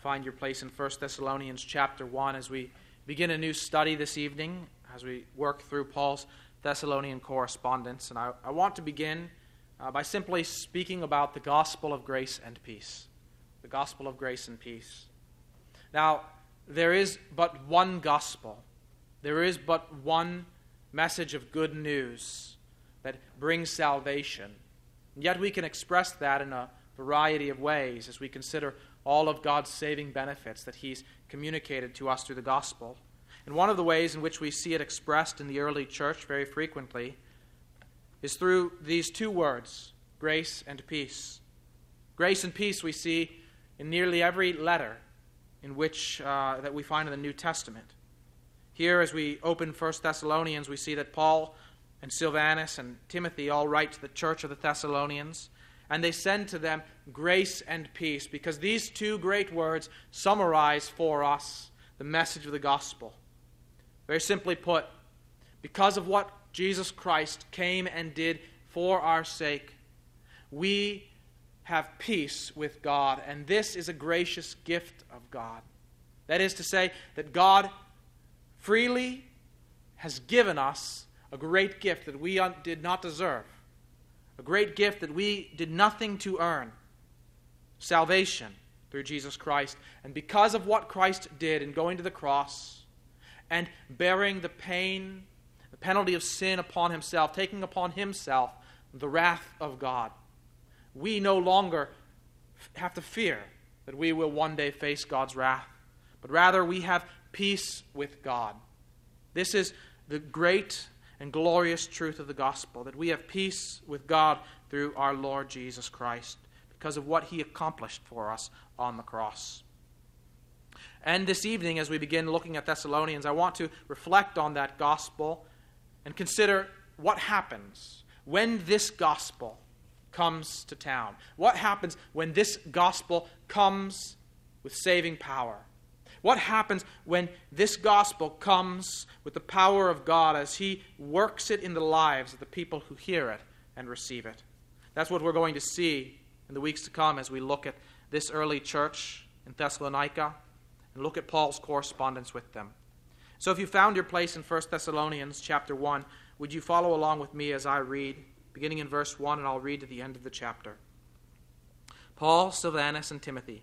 find your place in 1 Thessalonians chapter 1 as we begin a new study this evening, as we work through Paul's Thessalonian correspondence. And I, I want to begin uh, by simply speaking about the gospel of grace and peace. The gospel of grace and peace. Now, there is but one gospel, there is but one message of good news that brings salvation. And yet we can express that in a variety of ways as we consider all of God's saving benefits that He's communicated to us through the gospel. And one of the ways in which we see it expressed in the early church very frequently is through these two words grace and peace. Grace and peace we see in nearly every letter in which uh, that we find in the New Testament. Here, as we open 1 Thessalonians, we see that Paul and Silvanus and Timothy all write to the church of the Thessalonians, and they send to them grace and peace, because these two great words summarize for us the message of the gospel. Very simply put, because of what Jesus Christ came and did for our sake, we have peace with God, and this is a gracious gift of God. That is to say, that God freely has given us a great gift that we did not deserve, a great gift that we did nothing to earn salvation through Jesus Christ. And because of what Christ did in going to the cross and bearing the pain, the penalty of sin upon himself, taking upon himself the wrath of God, we no longer have to fear that we will one day face God's wrath, but rather we have peace with God. This is the great and glorious truth of the gospel that we have peace with God through our Lord Jesus Christ because of what he accomplished for us on the cross. And this evening, as we begin looking at Thessalonians, I want to reflect on that gospel and consider what happens when this gospel comes to town. What happens when this gospel comes with saving power? What happens when this gospel comes with the power of God as He works it in the lives of the people who hear it and receive it? That's what we're going to see in the weeks to come as we look at this early church in Thessalonica and look at Paul's correspondence with them. So if you found your place in 1 Thessalonians chapter 1, would you follow along with me as I read, beginning in verse 1, and I'll read to the end of the chapter. Paul, Silvanus, and Timothy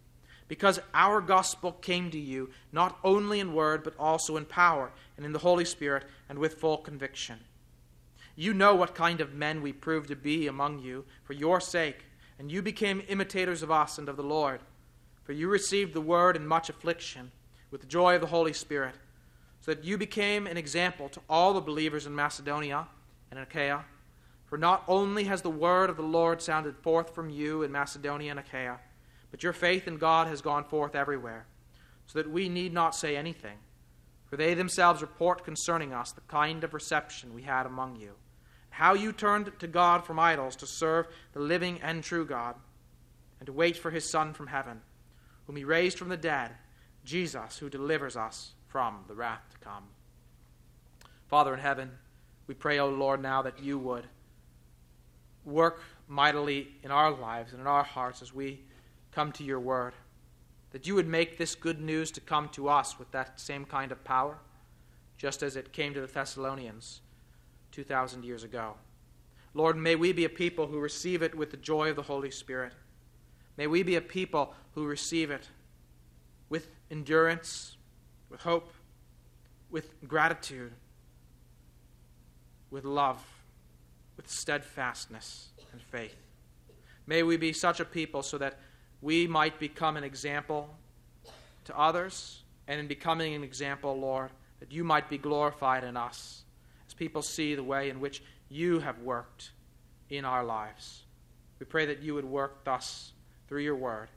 because our gospel came to you not only in word, but also in power and in the Holy Spirit and with full conviction. You know what kind of men we proved to be among you for your sake, and you became imitators of us and of the Lord. For you received the word in much affliction, with the joy of the Holy Spirit, so that you became an example to all the believers in Macedonia and Achaia. For not only has the word of the Lord sounded forth from you in Macedonia and Achaia, but your faith in God has gone forth everywhere, so that we need not say anything. For they themselves report concerning us the kind of reception we had among you, how you turned to God from idols to serve the living and true God, and to wait for his Son from heaven, whom he raised from the dead, Jesus, who delivers us from the wrath to come. Father in heaven, we pray, O Lord, now that you would work mightily in our lives and in our hearts as we come to your word. That you would make this good news to come to us with that same kind of power, just as it came to the Thessalonians 2,000 years ago. Lord, may we be a people who receive it with the joy of the Holy Spirit. May we be a people who receive it with endurance, with hope, with gratitude, with love, with steadfastness and faith. May we be such a people so that we might become an example to others, and in becoming an example, Lord, that you might be glorified in us as people see the way in which you have worked in our lives. We pray that you would work thus through your word.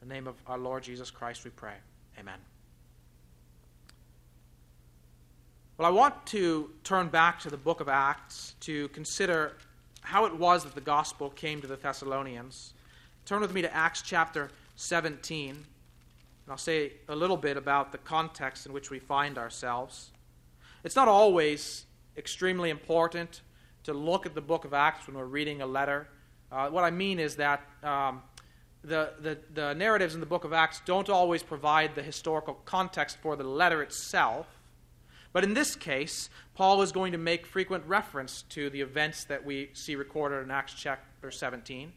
In the name of our Lord Jesus Christ, we pray. Amen. Well, I want to turn back to the book of Acts to consider how it was that the gospel came to the Thessalonians. Turn with me to Acts chapter 17, and I'll say a little bit about the context in which we find ourselves. It's not always extremely important to look at the book of Acts when we're reading a letter. Uh, what I mean is that um, the, the, the narratives in the book of Acts don't always provide the historical context for the letter itself. But in this case, Paul is going to make frequent reference to the events that we see recorded in Acts chapter 17.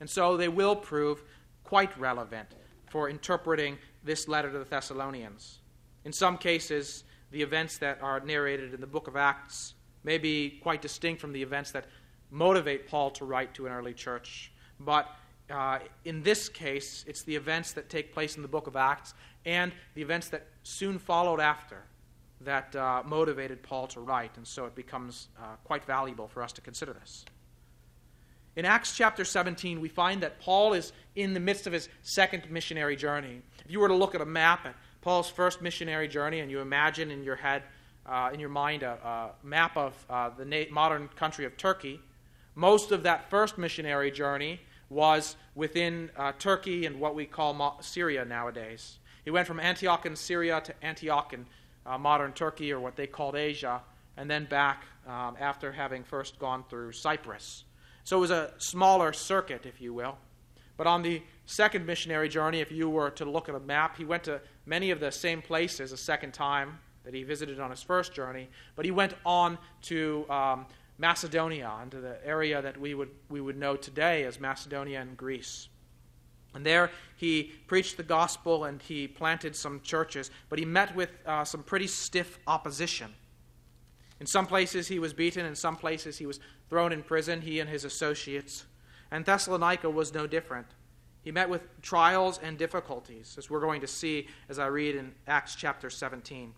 And so they will prove quite relevant for interpreting this letter to the Thessalonians. In some cases, the events that are narrated in the book of Acts may be quite distinct from the events that motivate Paul to write to an early church. But uh, in this case, it's the events that take place in the book of Acts and the events that soon followed after that uh, motivated Paul to write, and so it becomes uh, quite valuable for us to consider this. In Acts chapter 17, we find that Paul is in the midst of his second missionary journey. If you were to look at a map at Paul's first missionary journey, and you imagine in your head, uh, in your mind, a, a map of uh, the na- modern country of Turkey, most of that first missionary journey was within uh, Turkey and what we call Mo- Syria nowadays. He went from Antioch in Syria to Antioch in uh, modern Turkey, or what they called Asia, and then back um, after having first gone through Cyprus. So it was a smaller circuit, if you will. But on the second missionary journey, if you were to look at a map, he went to many of the same places a second time that he visited on his first journey, but he went on to um, Macedonia, into the area that we would, we would know today as Macedonia and Greece. And there he preached the gospel and he planted some churches, but he met with uh, some pretty stiff opposition. In some places he was beaten, in some places he was thrown in prison, he and his associates. And Thessalonica was no different. He met with trials and difficulties, as we're going to see as I read in Acts chapter 17.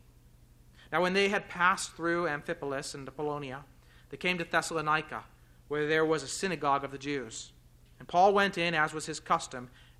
Now, when they had passed through Amphipolis and Apollonia, they came to Thessalonica, where there was a synagogue of the Jews. And Paul went in, as was his custom,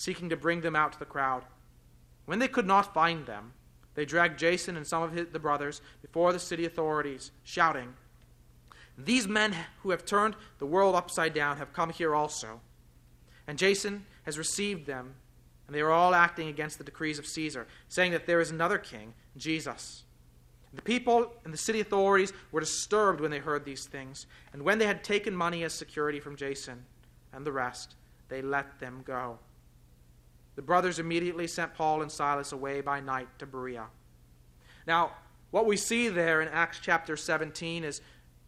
seeking to bring them out to the crowd. When they could not find them, they dragged Jason and some of his, the brothers before the city authorities, shouting, These men who have turned the world upside down have come here also. And Jason has received them, and they are all acting against the decrees of Caesar, saying that there is another king, Jesus. The people and the city authorities were disturbed when they heard these things, and when they had taken money as security from Jason and the rest, they let them go. The brothers immediately sent Paul and Silas away by night to Berea. Now, what we see there in Acts chapter 17 is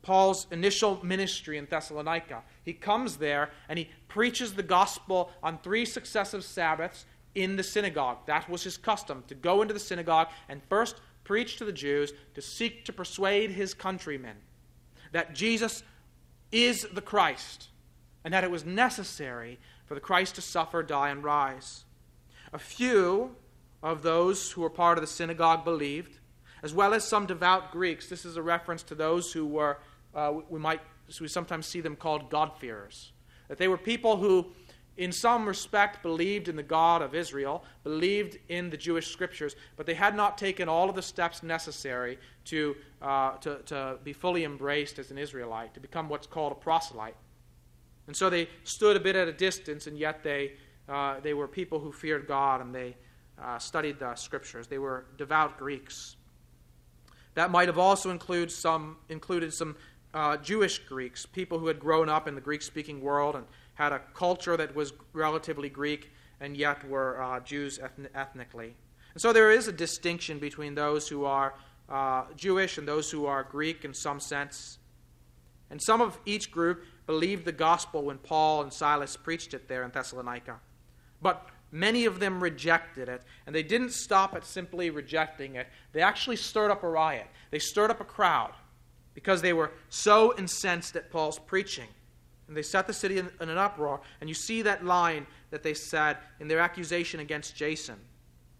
Paul's initial ministry in Thessalonica. He comes there and he preaches the gospel on three successive Sabbaths in the synagogue. That was his custom, to go into the synagogue and first preach to the Jews to seek to persuade his countrymen that Jesus is the Christ and that it was necessary for the Christ to suffer, die, and rise. A few of those who were part of the synagogue believed, as well as some devout Greeks. This is a reference to those who were, uh, we might, we sometimes see them called God-fearers. That they were people who in some respect, believed in the God of Israel, believed in the Jewish scriptures, but they had not taken all of the steps necessary to, uh, to, to be fully embraced as an Israelite, to become what's called a proselyte. And so they stood a bit at a distance, and yet they, uh, they were people who feared God and they uh, studied the scriptures. They were devout Greeks. That might have also included some, included some uh, Jewish Greeks, people who had grown up in the Greek speaking world and had a culture that was relatively Greek and yet were uh, Jews ethnically. And so there is a distinction between those who are uh, Jewish and those who are Greek in some sense. And some of each group believed the gospel when Paul and Silas preached it there in Thessalonica. But many of them rejected it, and they didn't stop at simply rejecting it. They actually stirred up a riot, they stirred up a crowd. because they were so incensed at Paul's preaching. And they set the city in, in an uproar. And you see that line that they said in their accusation against Jason.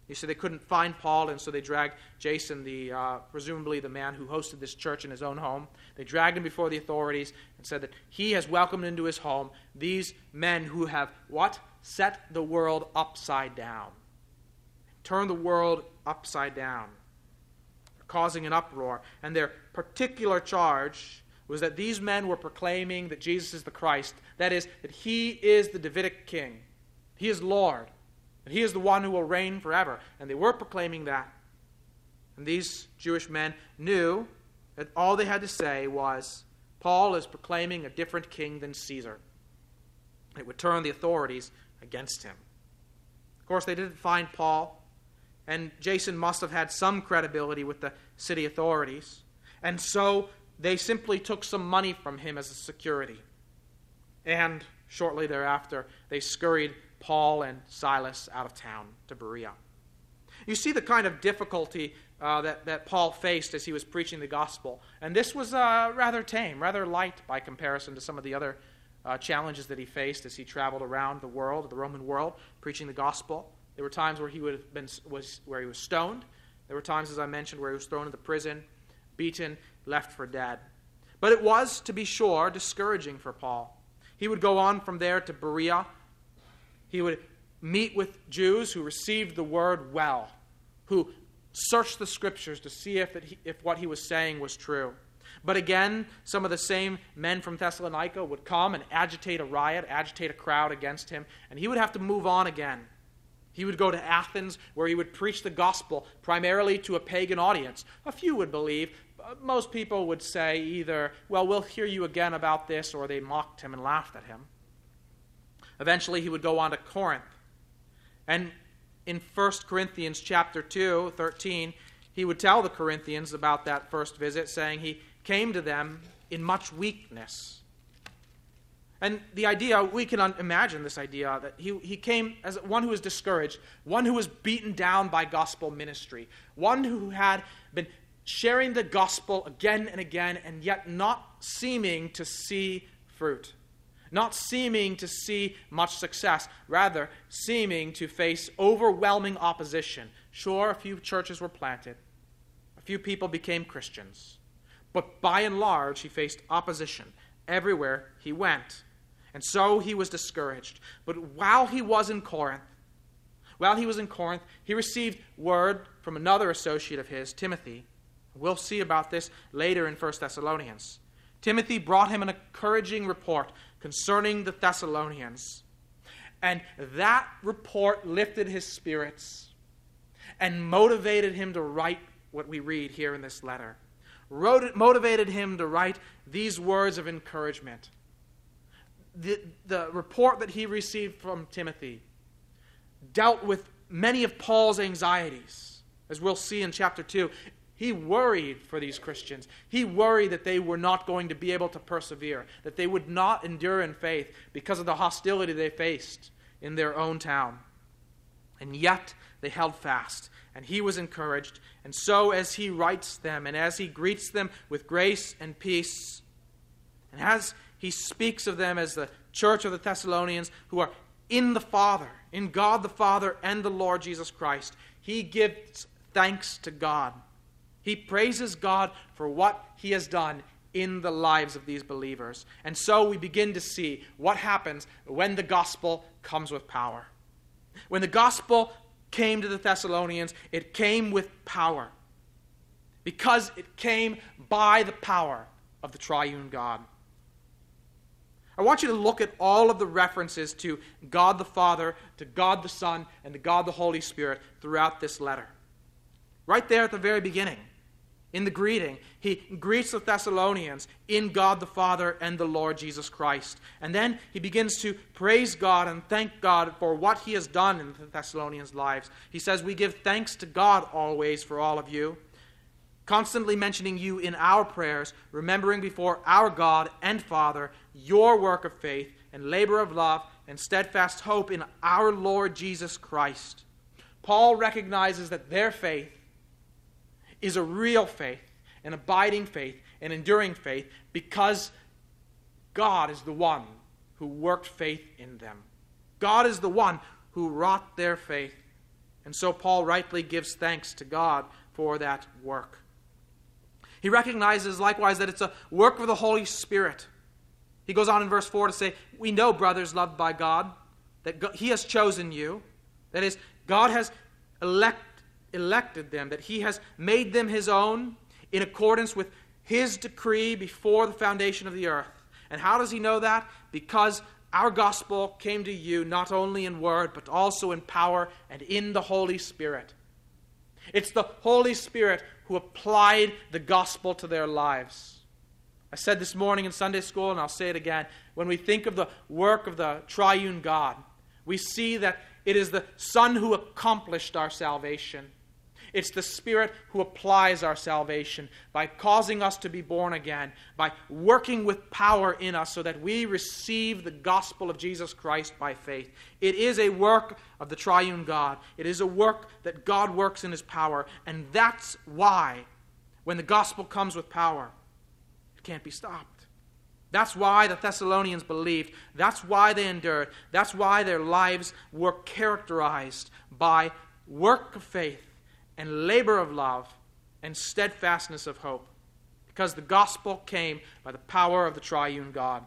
You see, they couldn't find Paul, and so they dragged Jason, the, uh, presumably the man who hosted this church in his own home. They dragged him before the authorities and said that he has welcomed into his home these men who have what? Set the world upside down. Turned the world upside down, causing an uproar. And their particular charge was that these men were proclaiming that Jesus is the Christ. That is, that he is the Davidic king, he is Lord. And he is the one who will reign forever. And they were proclaiming that. And these Jewish men knew that all they had to say was, Paul is proclaiming a different king than Caesar. It would turn the authorities against him. Of course, they didn't find Paul, and Jason must have had some credibility with the city authorities. And so they simply took some money from him as a security. And shortly thereafter, they scurried Paul and Silas out of town to Berea. You see the kind of difficulty uh, that, that Paul faced as he was preaching the gospel. And this was uh, rather tame, rather light by comparison to some of the other uh, challenges that he faced as he traveled around the world, the Roman world, preaching the gospel. There were times where he would have been, was, where he was stoned. There were times, as I mentioned, where he was thrown into prison, beaten, left for dead. But it was, to be sure, discouraging for Paul. He would go on from there to Berea, he would meet with Jews who received the word well, who searched the scriptures to see if, if what he was saying was true. But again, some of the same men from Thessalonica would come and agitate a riot, agitate a crowd against him, and he would have to move on again. He would go to Athens, where he would preach the gospel primarily to a pagan audience. A few would believe. Most people would say either, well, we'll hear you again about this, or they mocked him and laughed at him. Eventually, he would go on to Corinth. And in 1 Corinthians chapter 2, 13, he would tell the Corinthians about that first visit, saying he came to them in much weakness. And the idea, we can imagine this idea that he, he came as one who was discouraged, one who was beaten down by gospel ministry, one who had been sharing the gospel again and again and yet not seeming to see fruit not seeming to see much success, rather, seeming to face overwhelming opposition. Sure, a few churches were planted, a few people became Christians, but by and large, he faced opposition everywhere he went. And so he was discouraged. But while he was in Corinth, while he was in Corinth, he received word from another associate of his, Timothy. We'll see about this later in 1 Thessalonians. Timothy brought him an encouraging report concerning the Thessalonians. And that report lifted his spirits and motivated him to write what we read here in this letter. Wrote, motivated him to write these words of encouragement. The, the report that he received from Timothy dealt with many of Paul's anxieties, as we'll see in chapter 2. He worried for these Christians. He worried that they were not going to be able to persevere, that they would not endure in faith because of the hostility they faced in their own town. And yet they held fast, and he was encouraged. And so, as he writes them, and as he greets them with grace and peace, and as he speaks of them as the church of the Thessalonians who are in the Father, in God the Father and the Lord Jesus Christ, he gives thanks to God he praises God for what he has done in the lives of these believers. And so we begin to see what happens when the gospel comes with power. When the gospel came to the Thessalonians, it came with power. Because it came by the power of the triune God. I want you to look at all of the references to God the Father, to God the Son, and to God the Holy Spirit throughout this letter. Right there at the very beginning in the greeting. He greets the Thessalonians in God the Father and the Lord Jesus Christ. And then he begins to praise God and thank God for what he has done in the Thessalonians' lives. He says, We give thanks to God always for all of you, constantly mentioning you in our prayers, remembering before our God and Father your work of faith and labor of love and steadfast hope in our Lord Jesus Christ. Paul recognizes that their faith is a real faith, an abiding faith, an enduring faith because God is the one who worked faith in them. God is the one who wrought their faith. And so Paul rightly gives thanks to God for that work. He recognizes likewise that it's a work of the Holy Spirit. He goes on in verse 4 to say, We know, brothers loved by God, that He has chosen you. That is, God has elect, elected them, that He has made them His own in accordance with His decree before the foundation of the earth. And how does He know that? Because our gospel came to you not only in word, but also in power and in the Holy Spirit. It's the Holy Spirit who applied the gospel to their lives. I said this morning in Sunday school, and I'll say it again. When we think of the work of the triune God, we see that it is the Son who accomplished our salvation. It's the Spirit who applies our salvation by causing us to be born again, by working with power in us so that we receive the gospel of Jesus Christ by faith. It is a work of the triune God. It is a work that God works in His power. And that's why, when the gospel comes with power, it can't be stopped. That's why the Thessalonians believed. That's why they endured. That's why their lives were characterized by work of faith and labor of love and steadfastness of hope, because the gospel came by the power of the triune God.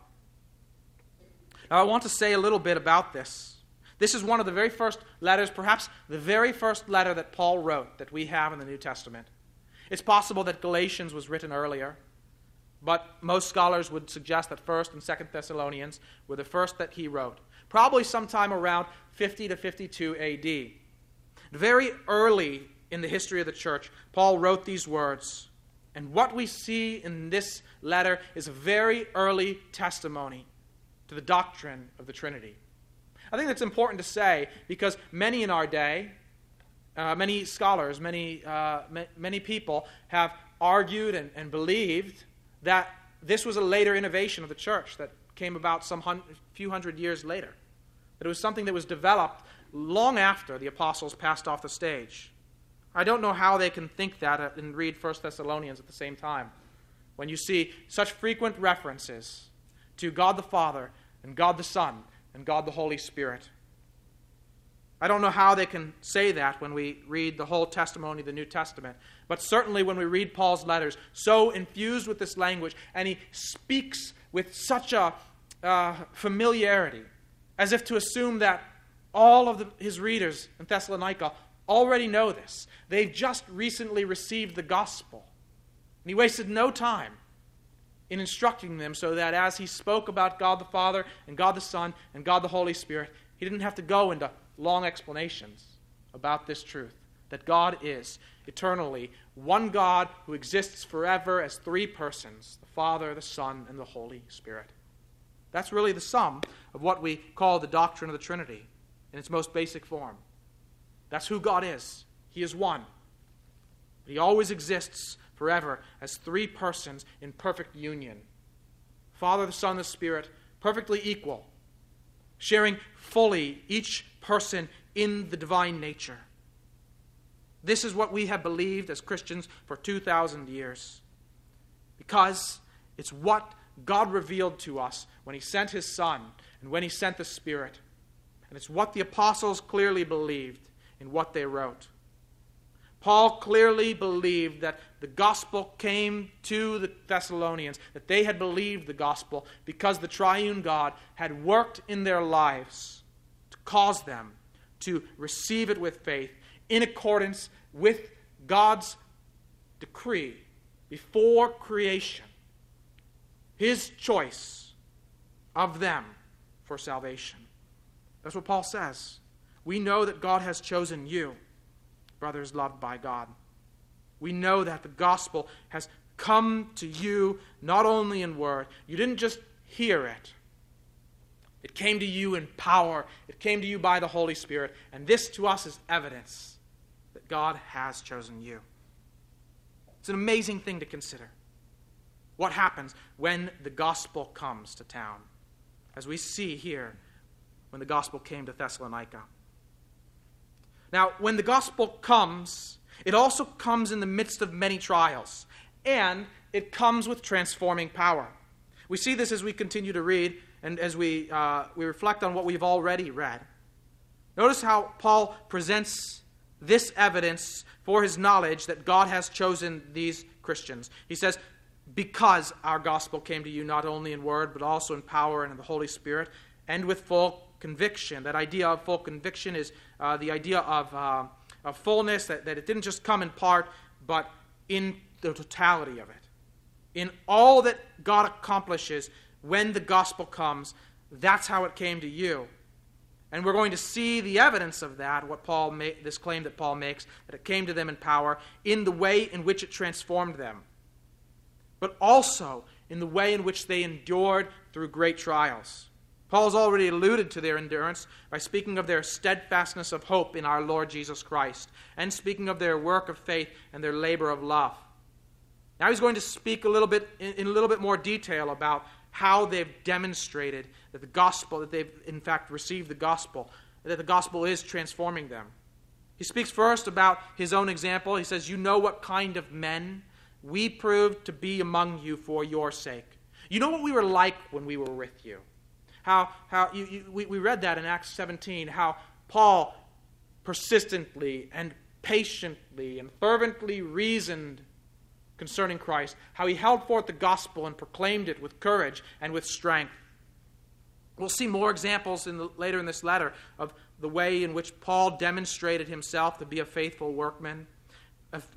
Now, I want to say a little bit about this. This is one of the very first letters, perhaps the very first letter that Paul wrote that we have in the New Testament. It's possible that Galatians was written earlier, but most scholars would suggest that 1st and 2nd Thessalonians were the first that he wrote, probably sometime around 50 to 52 AD. Very early in the history of the church, Paul wrote these words. And what we see in this letter is a very early testimony to the doctrine of the Trinity. I think that's important to say because many in our day, uh, many scholars, many, uh, many people have argued and, and believed that this was a later innovation of the church that came about some hun- few hundred years later. That it was something that was developed long after the apostles passed off the stage. I don't know how they can think that and read 1 Thessalonians at the same time. When you see such frequent references to God the Father and God the Son and God the Holy Spirit. I don't know how they can say that when we read the whole testimony of the New Testament, but certainly when we read Paul's letters, so infused with this language, and he speaks with such a uh, familiarity, as if to assume that all of the, his readers in Thessalonica already know this. They've just recently received the gospel. And he wasted no time in instructing them so that as he spoke about God the Father and God the Son and God the Holy Spirit, he didn't have to go into long explanations about this truth that God is eternally one God who exists forever as three persons the Father, the Son, and the Holy Spirit. That's really the sum of what we call the doctrine of the Trinity in its most basic form. That's who God is. He is one. But he always exists forever as three persons in perfect union Father, the Son, the Spirit, perfectly equal, sharing fully each person in the divine nature. This is what we have believed as Christians for 2,000 years. Because it's what God revealed to us when He sent His Son and when He sent the Spirit. And it's what the apostles clearly believed in what they wrote. Paul clearly believed that the gospel came to the Thessalonians, that they had believed the gospel because the triune God had worked in their lives to cause them to receive it with faith in accordance with God's decree before creation, his choice of them for salvation. That's what Paul says. We know that God has chosen you, brothers loved by God. We know that the gospel has come to you not only in word, you didn't just hear it. It came to you in power. It came to you by the Holy Spirit. And this to us is evidence that God has chosen you. It's an amazing thing to consider. What happens when the gospel comes to town? As we see here when the gospel came to Thessalonica. Now, when the gospel comes, it also comes in the midst of many trials. And it comes with transforming power. We see this as we continue to read and as we, uh, we reflect on what we've already read. Notice how Paul presents this evidence for his knowledge that God has chosen these Christians. He says, Because our gospel came to you not only in word, but also in power and in the Holy Spirit, and with full conviction. That idea of full conviction is uh, the idea of, uh, of fullness, that, that it didn't just come in part, but in the totality of it. In all that God accomplishes when the gospel comes, that's how it came to you. And we're going to see the evidence of that, what Paul ma- this claim that Paul makes, that it came to them in power, in the way in which it transformed them, but also in the way in which they endured through great trials. Paul's already alluded to their endurance by speaking of their steadfastness of hope in our Lord Jesus Christ, and speaking of their work of faith and their labor of love. Now he's going to speak a little bit in, a little bit more detail about how they've demonstrated that the gospel, that they've in fact received the gospel, that the gospel is transforming them. He speaks first about his own example. He says, You know what kind of men we proved to be among you for your sake. You know what we were like when we were with you. How, how you, you, we, we read that in Acts 17, how Paul persistently and patiently and fervently reasoned concerning Christ, how he held forth the gospel and proclaimed it with courage and with strength. We'll see more examples in the, later in this letter of the way in which Paul demonstrated himself to be a faithful workman,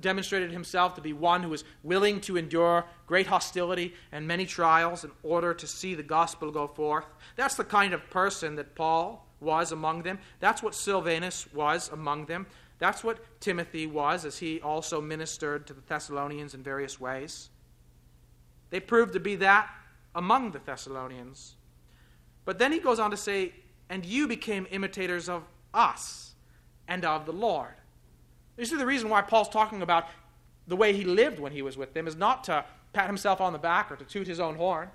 demonstrated himself to be one who was willing to endure great hostility and many trials in order to see the gospel go forth. That's the kind of person that Paul was among them. That's what Silvanus was among them. That's what Timothy was as he also ministered to the Thessalonians in various ways. They proved to be that among the Thessalonians. But then he goes on to say, And you became imitators of us and of the Lord. You see, the reason why Paul's talking about the way he lived when he was with them is not to pat himself on the back or to toot his own horn,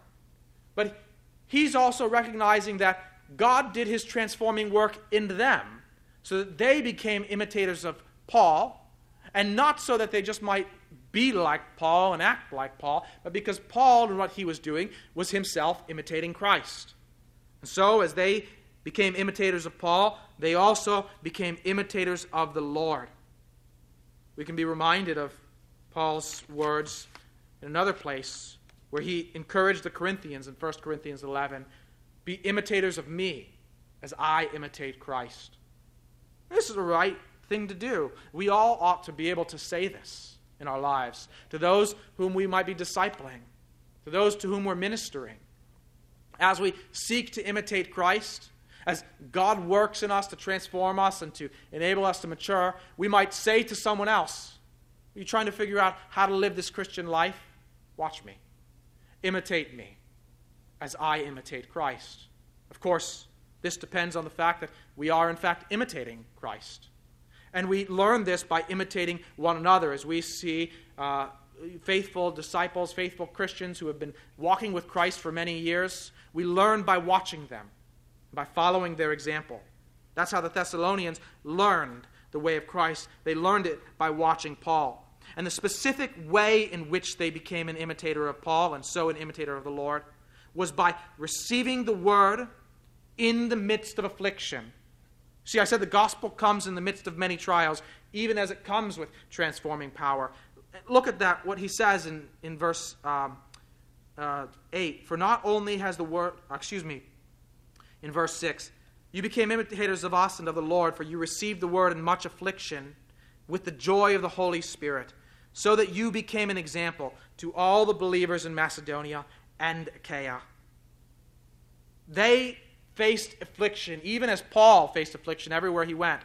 but he's also recognizing that God did his transforming work in them so that they became imitators of Paul, and not so that they just might be like Paul and act like Paul, but because Paul and what he was doing was himself imitating Christ. And so, as they became imitators of Paul, they also became imitators of the Lord. We can be reminded of Paul's words in another place where he encouraged the Corinthians in 1 Corinthians 11 be imitators of me as I imitate Christ. This is the right thing to do. We all ought to be able to say this in our lives to those whom we might be discipling, to those to whom we're ministering. As we seek to imitate Christ, as God works in us to transform us and to enable us to mature, we might say to someone else, Are you trying to figure out how to live this Christian life? Watch me. Imitate me as I imitate Christ. Of course, this depends on the fact that we are, in fact, imitating Christ. And we learn this by imitating one another as we see uh, faithful disciples, faithful Christians who have been walking with Christ for many years. We learn by watching them, by following their example. That's how the Thessalonians learned the way of Christ. They learned it by watching Paul. And the specific way in which they became an imitator of Paul and so an imitator of the Lord was by receiving the word in the midst of affliction. See, I said the gospel comes in the midst of many trials, even as it comes with transforming power. Look at that, what he says in, in verse um, uh, 8. For not only has the word, excuse me, in verse 6, you became imitators of us and of the Lord, for you received the word in much affliction with the joy of the Holy Spirit, so that you became an example to all the believers in Macedonia and Achaia. They faced affliction, even as Paul faced affliction everywhere he went.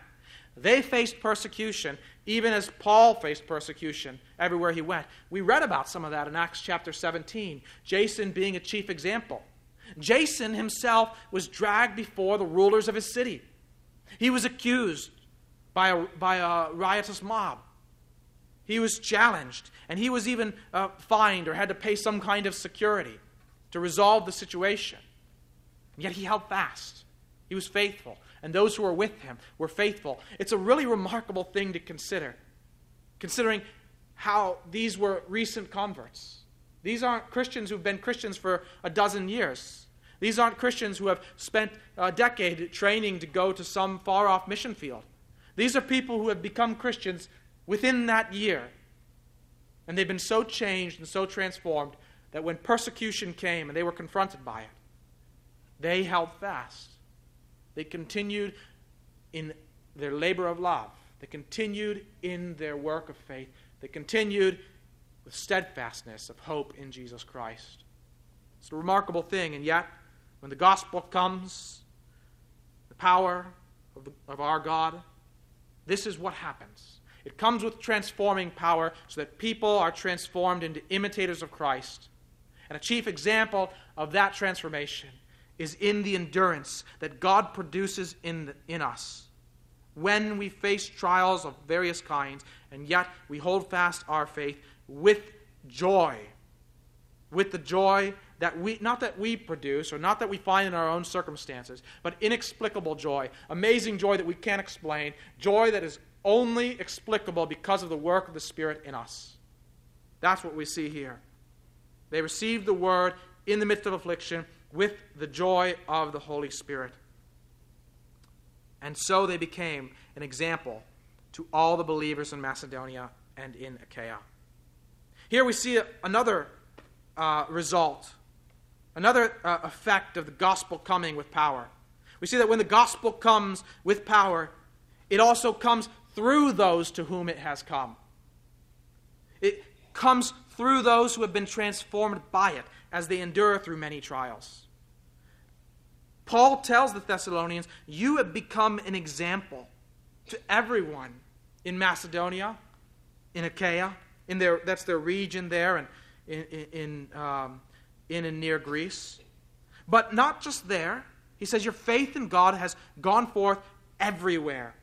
They faced persecution, even as Paul faced persecution everywhere he went. We read about some of that in Acts chapter 17, Jason being a chief example. Jason himself was dragged before the rulers of his city. He was accused by a, by a riotous mob. He was challenged, and he was even uh, fined or had to pay some kind of security to resolve the situation. Yet he held fast. He was faithful. And those who were with him were faithful. It's a really remarkable thing to consider, considering how these were recent converts. These aren't Christians who've been Christians for a dozen years. These aren't Christians who have spent a decade training to go to some far off mission field. These are people who have become Christians within that year. And they've been so changed and so transformed that when persecution came and they were confronted by it, they held fast. They continued in their labor of love. They continued in their work of faith. They continued steadfastness of hope in Jesus Christ. It's a remarkable thing, and yet, when the gospel comes, the power of, the, of our God, this is what happens. It comes with transforming power so that people are transformed into imitators of Christ. And a chief example of that transformation is in the endurance that God produces in, the, in us. When we face trials of various kinds, and yet we hold fast our faith with joy. With the joy that we, not that we produce or not that we find in our own circumstances, but inexplicable joy, amazing joy that we can't explain, joy that is only explicable because of the work of the Spirit in us. That's what we see here. They received the word in the midst of affliction with the joy of the Holy Spirit. And so they became an example to all the believers in Macedonia and in Achaia. Here we see another uh, result, another uh, effect of the gospel coming with power. We see that when the gospel comes with power, it also comes through those to whom it has come. It comes through those who have been transformed by it as they endure through many trials. Paul tells the Thessalonians, You have become an example to everyone in Macedonia, in Achaia, in their, that's their region there, and in, in, um, in and near Greece. But not just there. He says, Your faith in God has gone forth everywhere,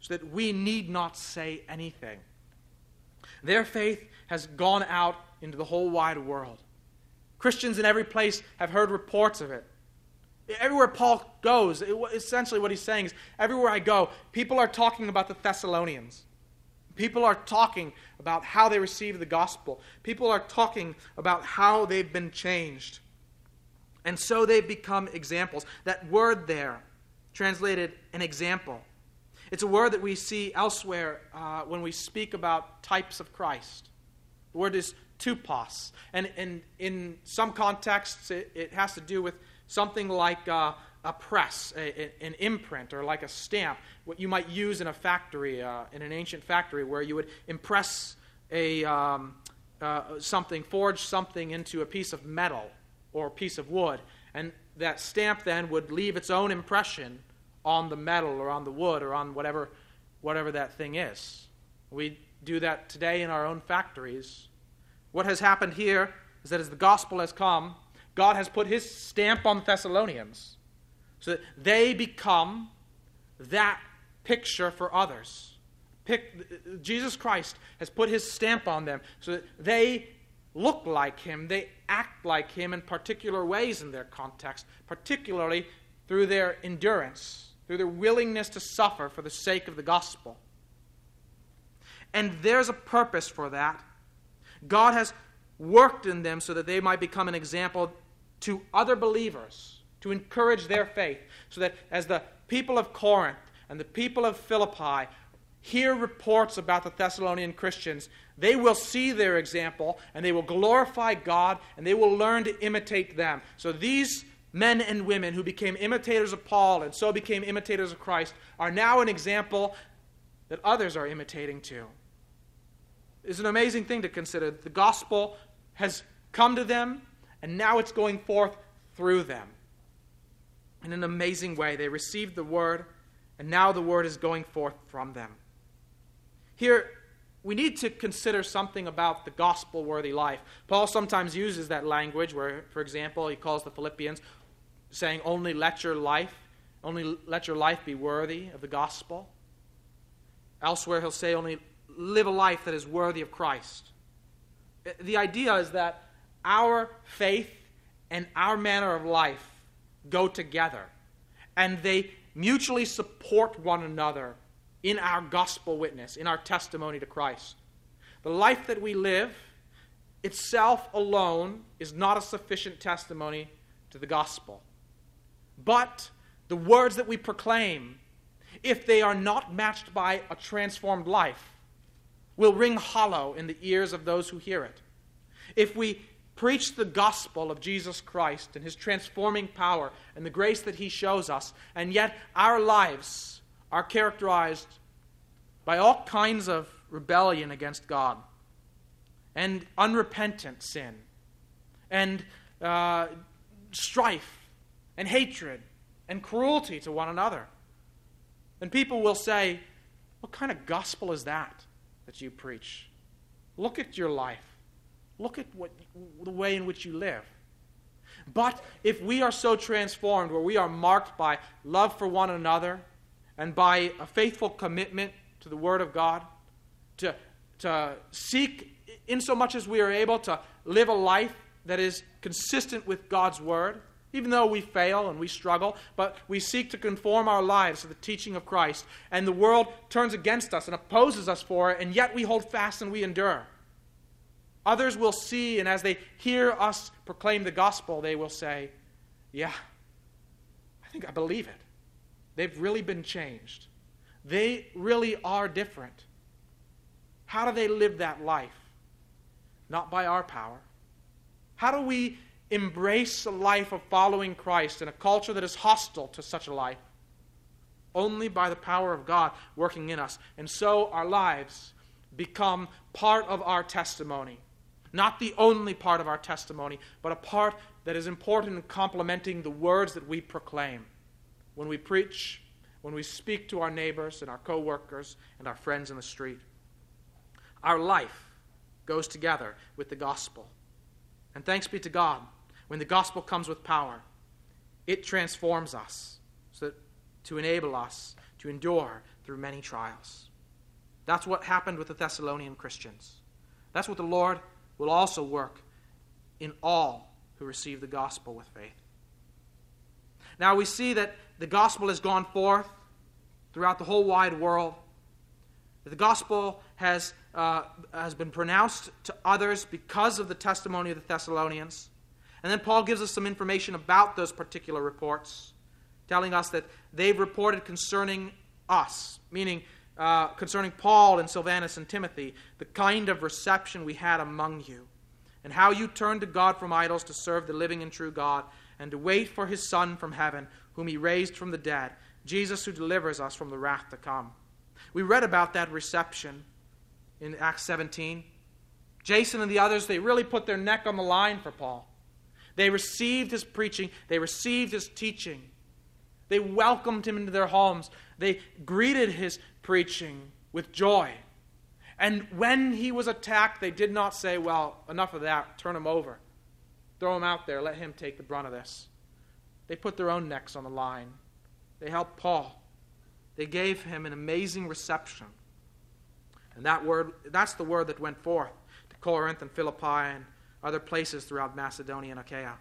so that we need not say anything. Their faith has gone out into the whole wide world. Christians in every place have heard reports of it. Everywhere Paul goes, it, essentially what he's saying is everywhere I go, people are talking about the Thessalonians. People are talking about how they received the gospel. People are talking about how they've been changed. And so they've become examples. That word there, translated an example, it's a word that we see elsewhere uh, when we speak about types of Christ. The word is tupos. And, and in some contexts, it, it has to do with something like uh, a press, a, a, an imprint, or like a stamp, what you might use in a factory, uh, in an ancient factory, where you would impress a, um, uh, something, forge something into a piece of metal or a piece of wood. And that stamp then would leave its own impression on the metal or on the wood or on whatever, whatever that thing is. We do that today in our own factories. What has happened here is that as the gospel has come, God has put his stamp on Thessalonians so that they become that picture for others. Pick, Jesus Christ has put his stamp on them so that they look like him, they act like him in particular ways in their context, particularly through their endurance, through their willingness to suffer for the sake of the gospel. And there's a purpose for that. God has worked in them so that they might become an example to other believers, to encourage their faith, so that as the people of Corinth and the people of Philippi hear reports about the Thessalonian Christians, they will see their example and they will glorify God and they will learn to imitate them. So these men and women who became imitators of Paul and so became imitators of Christ are now an example that others are imitating too. It's an amazing thing to consider. The gospel has come to them, and now it's going forth through them. In an amazing way, they received the word, and now the word is going forth from them. Here, we need to consider something about the gospel worthy life. Paul sometimes uses that language where, for example, he calls the Philippians saying, Only let your life, only let your life be worthy of the gospel. Elsewhere, he'll say, Only live a life that is worthy of Christ. The idea is that our faith and our manner of life go together, and they mutually support one another in our gospel witness, in our testimony to Christ. The life that we live itself alone is not a sufficient testimony to the gospel. But the words that we proclaim, if they are not matched by a transformed life, will ring hollow in the ears of those who hear it. If we preach the gospel of Jesus Christ and his transforming power and the grace that he shows us, and yet our lives are characterized by all kinds of rebellion against God and unrepentant sin and uh, strife and hatred and cruelty to one another. And people will say, What kind of gospel is that that you preach? Look at your life. Look at what, the way in which you live. But if we are so transformed, where we are marked by love for one another and by a faithful commitment to the Word of God, to, to seek, in so much as we are able, to live a life that is consistent with God's Word, even though we fail and we struggle, but we seek to conform our lives to the teaching of Christ, and the world turns against us and opposes us for it, and yet we hold fast and we endure. Others will see, and as they hear us proclaim the gospel, they will say, Yeah, I think I believe it. They've really been changed. They really are different. How do they live that life? Not by our power. How do we embrace a life of following Christ in a culture that is hostile to such a life? Only by the power of God working in us. And so our lives become part of our testimony. Not the only part of our testimony, but a part that is important in complementing the words that we proclaim. When we preach, when we speak to our neighbors and our coworkers and our friends in the street. Our life goes together with the gospel. And thanks be to God when the gospel comes with power, it transforms us so that, to enable us to endure through many trials. That's what happened with the Thessalonian Christians. That's what the Lord will also work in all who receive the gospel with faith. Now we see that the gospel has gone forth throughout the whole wide world. The gospel has, uh, has been pronounced to others because of the testimony of the Thessalonians. And then Paul gives us some information about those particular reports, telling us that they've reported concerning us, meaning uh, concerning Paul and Silvanus and Timothy, the kind of reception we had among you, and how you turned to God from idols to serve the living and true God, and to wait for his Son from heaven, whom he raised from the dead, Jesus who delivers us from the wrath to come. We read about that reception in Acts 17. Jason and the others, they really put their neck on the line for Paul. They received his preaching, they received his teaching. They welcomed him into their homes. They greeted his preaching with joy. And when he was attacked, they did not say, Well, enough of that, turn him over. Throw him out there, let him take the brunt of this. They put their own necks on the line. They helped Paul. They gave him an amazing reception. And that word, that's the word that went forth to Corinth and Philippi and other places throughout Macedonia and Achaia.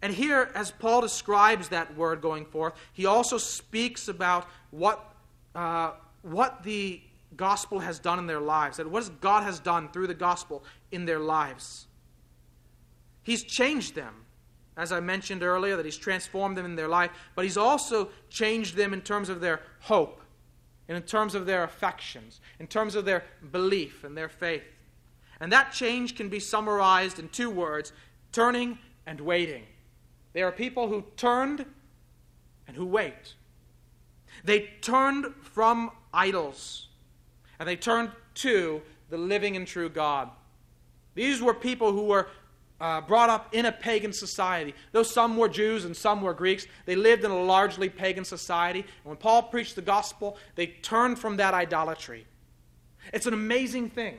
And here, as Paul describes that word going forth, he also speaks about what, uh, what the gospel has done in their lives, that what God has done through the gospel in their lives. He's changed them, as I mentioned earlier, that He's transformed them in their life, but He's also changed them in terms of their hope, and in terms of their affections, in terms of their belief and their faith. And that change can be summarized in two words turning and waiting. They are people who turned and who wait. They turned from idols and they turned to the living and true God. These were people who were uh, brought up in a pagan society. Though some were Jews and some were Greeks, they lived in a largely pagan society. And when Paul preached the gospel, they turned from that idolatry. It's an amazing thing.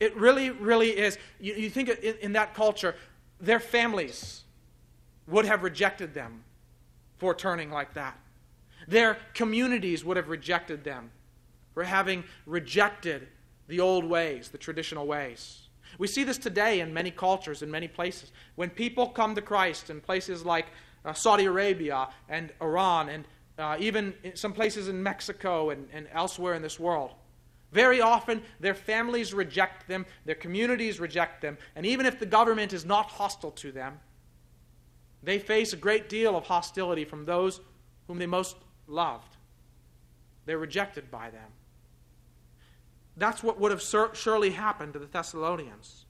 It really, really is. You, you think in, in that culture, their families would have rejected them for turning like that. Their communities would have rejected them for having rejected the old ways, the traditional ways. We see this today in many cultures, in many places. When people come to Christ in places like uh, Saudi Arabia and Iran, and uh, even some places in Mexico and, and elsewhere in this world, Very often, their families reject them, their communities reject them, and even if the government is not hostile to them, they face a great deal of hostility from those whom they most loved. They're rejected by them. That's what would have surely happened to the Thessalonians.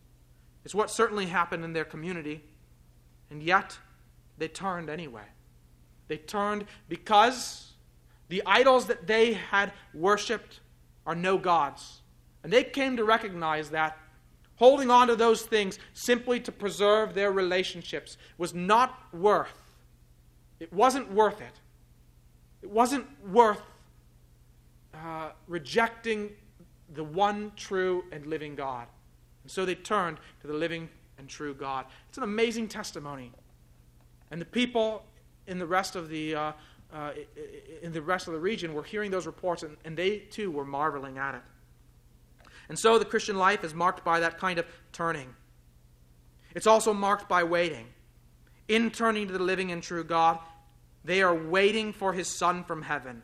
It's what certainly happened in their community, and yet they turned anyway. They turned because the idols that they had worshipped are no gods. And they came to recognize that holding on to those things simply to preserve their relationships was not worth. It wasn't worth it. It wasn't worth uh, rejecting the one true and living God. And so they turned to the living and true God. It's an amazing testimony. And the people in the rest of the uh, uh, in the rest of the region were hearing those reports, and, and they too were marveling at it. And so the Christian life is marked by that kind of turning. It's also marked by waiting. In turning to the living and true God, they are waiting for his Son from heaven.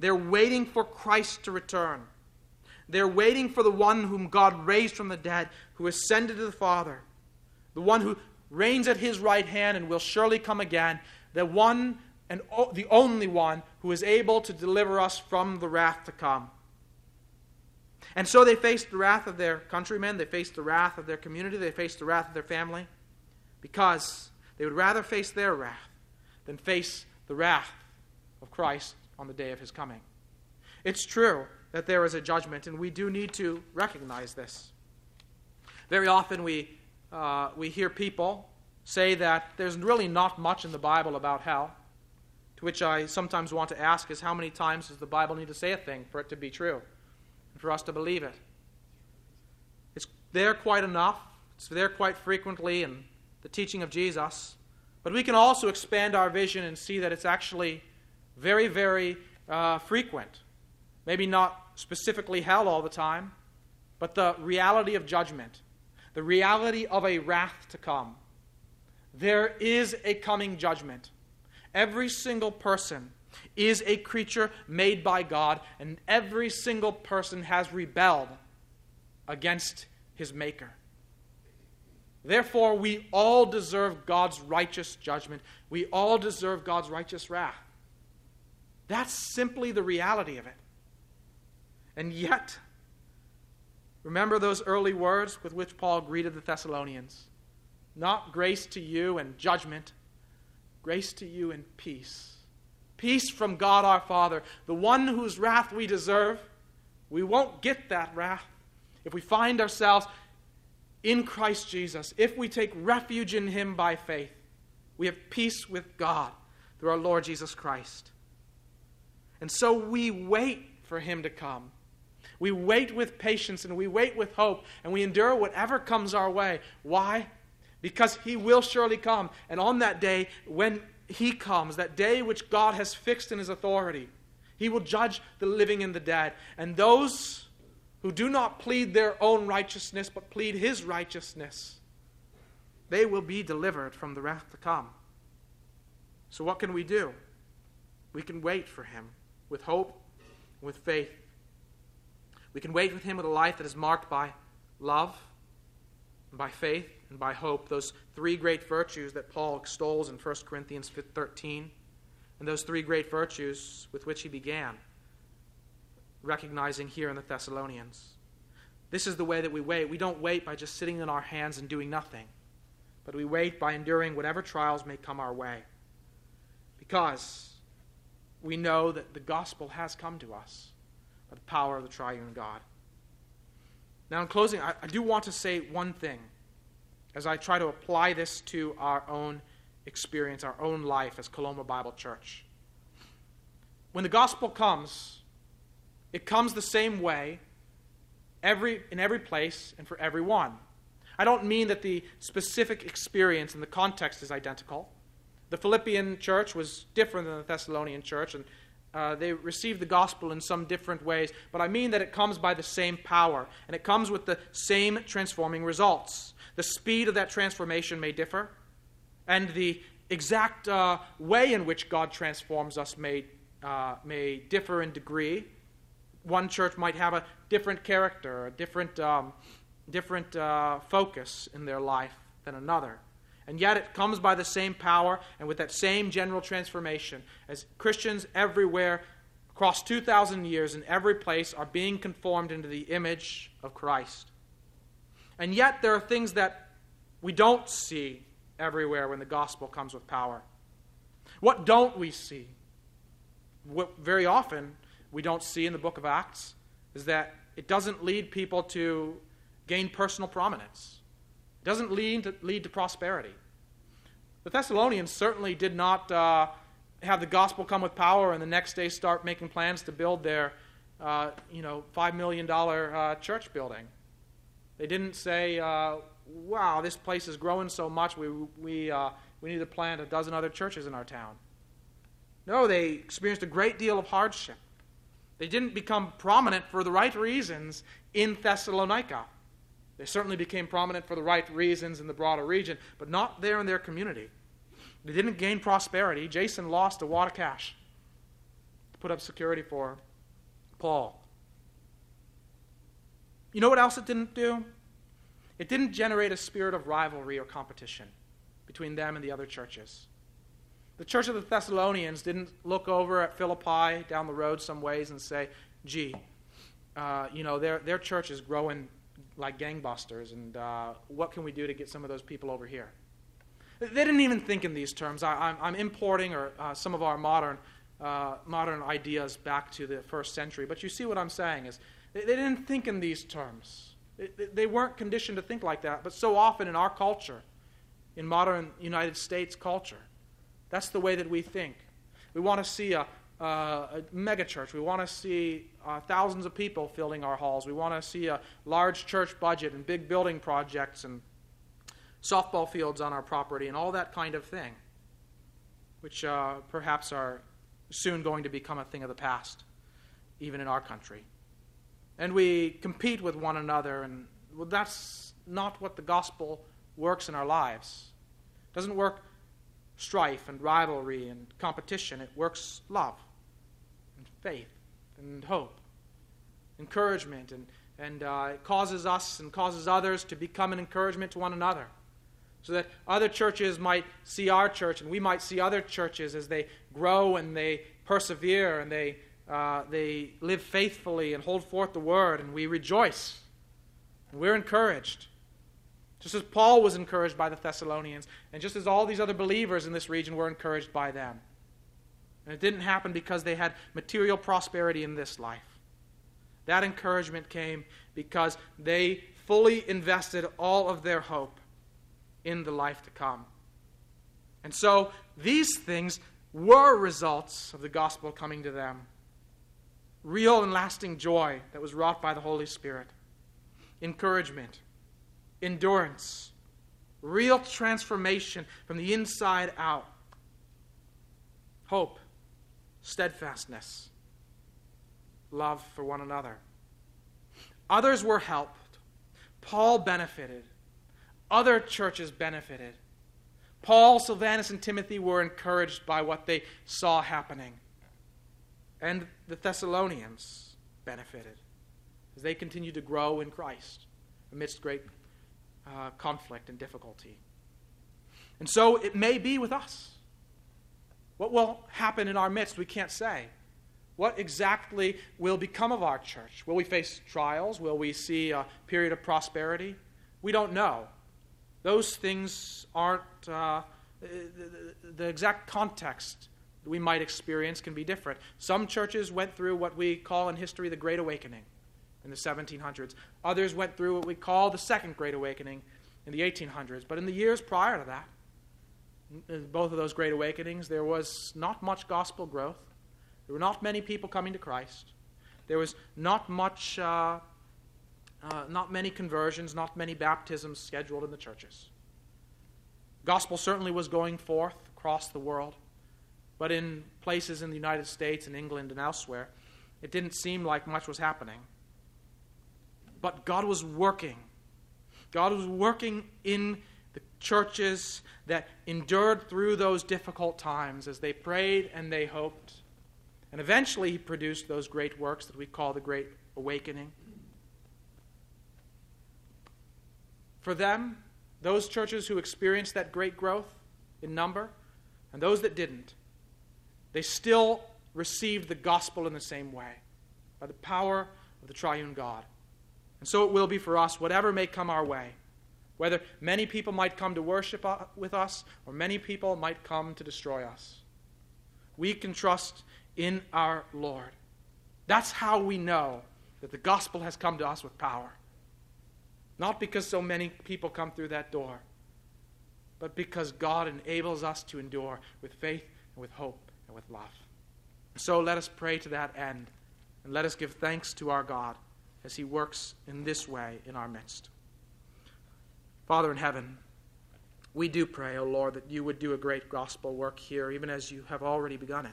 They're waiting for Christ to return. They're waiting for the one whom God raised from the dead, who ascended to the Father, the one who reigns at his right hand and will surely come again, the one and the only one who is able to deliver us from the wrath to come. And so they faced the wrath of their countrymen, they faced the wrath of their community, they faced the wrath of their family, because they would rather face their wrath than face the wrath of Christ on the day of his coming. It's true that there is a judgment, and we do need to recognize this. Very often we, uh, we hear people say that there's really not much in the Bible about hell. To which I sometimes want to ask is how many times does the Bible need to say a thing for it to be true and for us to believe it? It's there quite enough, it's there quite frequently in the teaching of Jesus. But we can also expand our vision and see that it's actually very, very uh, frequent. Maybe not specifically hell all the time, but the reality of judgment, the reality of a wrath to come. There is a coming judgment. Every single person is a creature made by God, and every single person has rebelled against his Maker. Therefore, we all deserve God's righteous judgment. We all deserve God's righteous wrath. That's simply the reality of it. And yet, remember those early words with which Paul greeted the Thessalonians not grace to you and judgment, Grace to you and peace. Peace from God our Father, the one whose wrath we deserve. We won't get that wrath if we find ourselves in Christ Jesus, if we take refuge in Him by faith. We have peace with God through our Lord Jesus Christ. And so we wait for Him to come. We wait with patience and we wait with hope and we endure whatever comes our way. Why? because he will surely come. And on that day, when he comes, that day which God has fixed in his authority, he will judge the living and the dead. And those who do not plead their own righteousness, but plead his righteousness, they will be delivered from the wrath to come. So, what can we do? We can wait for him with hope, with faith. We can wait with him with a life that is marked by love, by faith, and by hope, those three great virtues that Paul extols in 1 Corinthians 13, and those three great virtues with which he began, recognizing here in the Thessalonians. This is the way that we wait. We don't wait by just sitting in our hands and doing nothing, but we wait by enduring whatever trials may come our way. Because we know that the gospel has come to us by the power of the triune God. Now, in closing, I, I do want to say one thing as I try to apply this to our own experience, our own life as Coloma Bible Church. When the gospel comes, it comes the same way every, in every place and for everyone. I don't mean that the specific experience and the context is identical. The Philippian church was different than the Thessalonian church, and uh, they received the gospel in some different ways, but I mean that it comes by the same power, and it comes with the same transforming results. The speed of that transformation may differ, and the exact uh, way in which God transforms us may, uh, may differ in degree. One church might have a different character, a different, um, different uh, focus in their life than another. And yet it comes by the same power and with that same general transformation as Christians everywhere across 2,000 years in every place are being conformed into the image of Christ. And yet there are things that we don't see everywhere when the gospel comes with power. What don't we see? What very often we don't see in the book of Acts is that it doesn't lead people to gain personal prominence. It doesn't lead to, lead to prosperity. The Thessalonians certainly did not uh, have the gospel come with power and the next day start making plans to build their, uh, you know, $5 million uh, church building. They didn't say, uh, wow, this place is growing so much, we, we, uh, we need to plant a dozen other churches in our town. No, they experienced a great deal of hardship. They didn't become prominent for the right reasons in Thessalonica. They certainly became prominent for the right reasons in the broader region, but not there in their community. They didn't gain prosperity. Jason lost a wad of cash to put up security for Paul. You know what else it didn't do? It didn't generate a spirit of rivalry or competition between them and the other churches. The church of the Thessalonians didn't look over at Philippi down the road some ways and say, gee, uh, you know, their, their church is growing like gangbusters, and uh, what can we do to get some of those people over here? They didn't even think in these terms. I, am importing or, uh, some of our modern, uh, modern ideas back to the first century, but you see what I'm saying is they, they didn't think in these terms. They, they weren't conditioned to think like that, but so often in our culture, in modern United States culture, that's the way that we think. We want to see a, uh, a megachurch. We want to see uh, thousands of people filling our halls. We want to see a large church budget and big building projects and softball fields on our property and all that kind of thing, which uh, perhaps are soon going to become a thing of the past, even in our country. And we compete with one another, and well, that's not what the gospel works in our lives. It doesn't work strife and rivalry and competition, it works love and faith and hope, encouragement, and, and uh, it causes us and causes others to become an encouragement to one another. So that other churches might see our church and we might see other churches as they grow and they persevere and they, uh, they live faithfully and hold forth the word and we rejoice. And we're encouraged just as paul was encouraged by the thessalonians and just as all these other believers in this region were encouraged by them and it didn't happen because they had material prosperity in this life that encouragement came because they fully invested all of their hope in the life to come. And so these things were results of the gospel coming to them. Real and lasting joy that was wrought by the Holy Spirit, encouragement, endurance, real transformation from the inside out, hope, steadfastness, love for one another. Others were helped. Paul benefited. Other churches benefited. Paul, Silvanus, and Timothy were encouraged by what they saw happening. And the Thessalonians benefited as they continued to grow in Christ amidst great uh, conflict and difficulty. And so it may be with us. What will happen in our midst, we can't say. What exactly will become of our church? Will we face trials? Will we see a period of prosperity? We don't know. Those things aren't, uh, the, the exact context we might experience can be different. Some churches went through what we call in history the Great Awakening in the 1700s, others went through what we call the Second Great Awakening in the 1800s. But in the years prior to that, both of those great awakenings, there was not much gospel growth. There were not many people coming to Christ. There was not much uh, uh, not many conversions, not many baptisms scheduled in the churches. Gospel certainly was going forth across the world, but in places in the United States and England and elsewhere, it didn't seem like much was happening. But God was working. God was working in the churches that endured through those difficult times as they prayed and they hoped And eventually, he produced those great works that we call the Great Awakening. For them, those churches who experienced that great growth in number, and those that didn't, they still received the gospel in the same way by the power of the triune God. And so it will be for us, whatever may come our way. Whether many people might come to worship with us or many people might come to destroy us. We can trust in our Lord. That's how we know that the gospel has come to us with power. Not because so many people come through that door, but because God enables us to endure with faith and with hope and with love. So let us pray to that end, and let us give thanks to our God as He works in this way in our midst. Father in heaven, we do pray, O oh Lord, that you would do a great gospel work here, even as you have already begun it.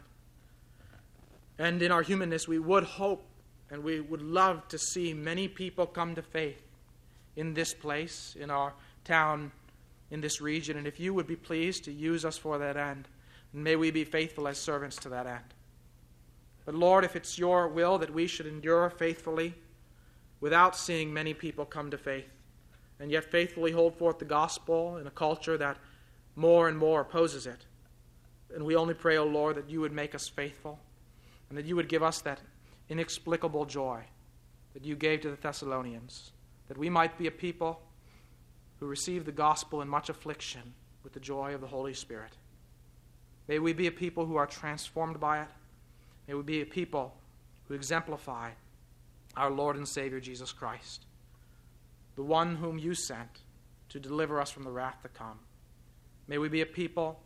And in our humanness, we would hope and we would love to see many people come to faith in this place, in our town, in this region. And if you would be pleased to use us for that end, may we be faithful as servants to that end. But Lord, if it's your will that we should endure faithfully without seeing many people come to faith, and yet faithfully hold forth the gospel in a culture that more and more opposes it, and we only pray, O oh Lord, that you would make us faithful and that you would give us that inexplicable joy that you gave to the Thessalonians that we might be a people who receive the gospel in much affliction with the joy of the Holy Spirit. May we be a people who are transformed by it. May we be a people who exemplify our Lord and Savior Jesus Christ, the one whom you sent to deliver us from the wrath to come. May we be a people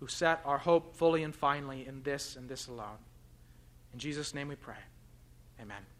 who set our hope fully and finally in this and this alone. In Jesus' name we pray. Amen.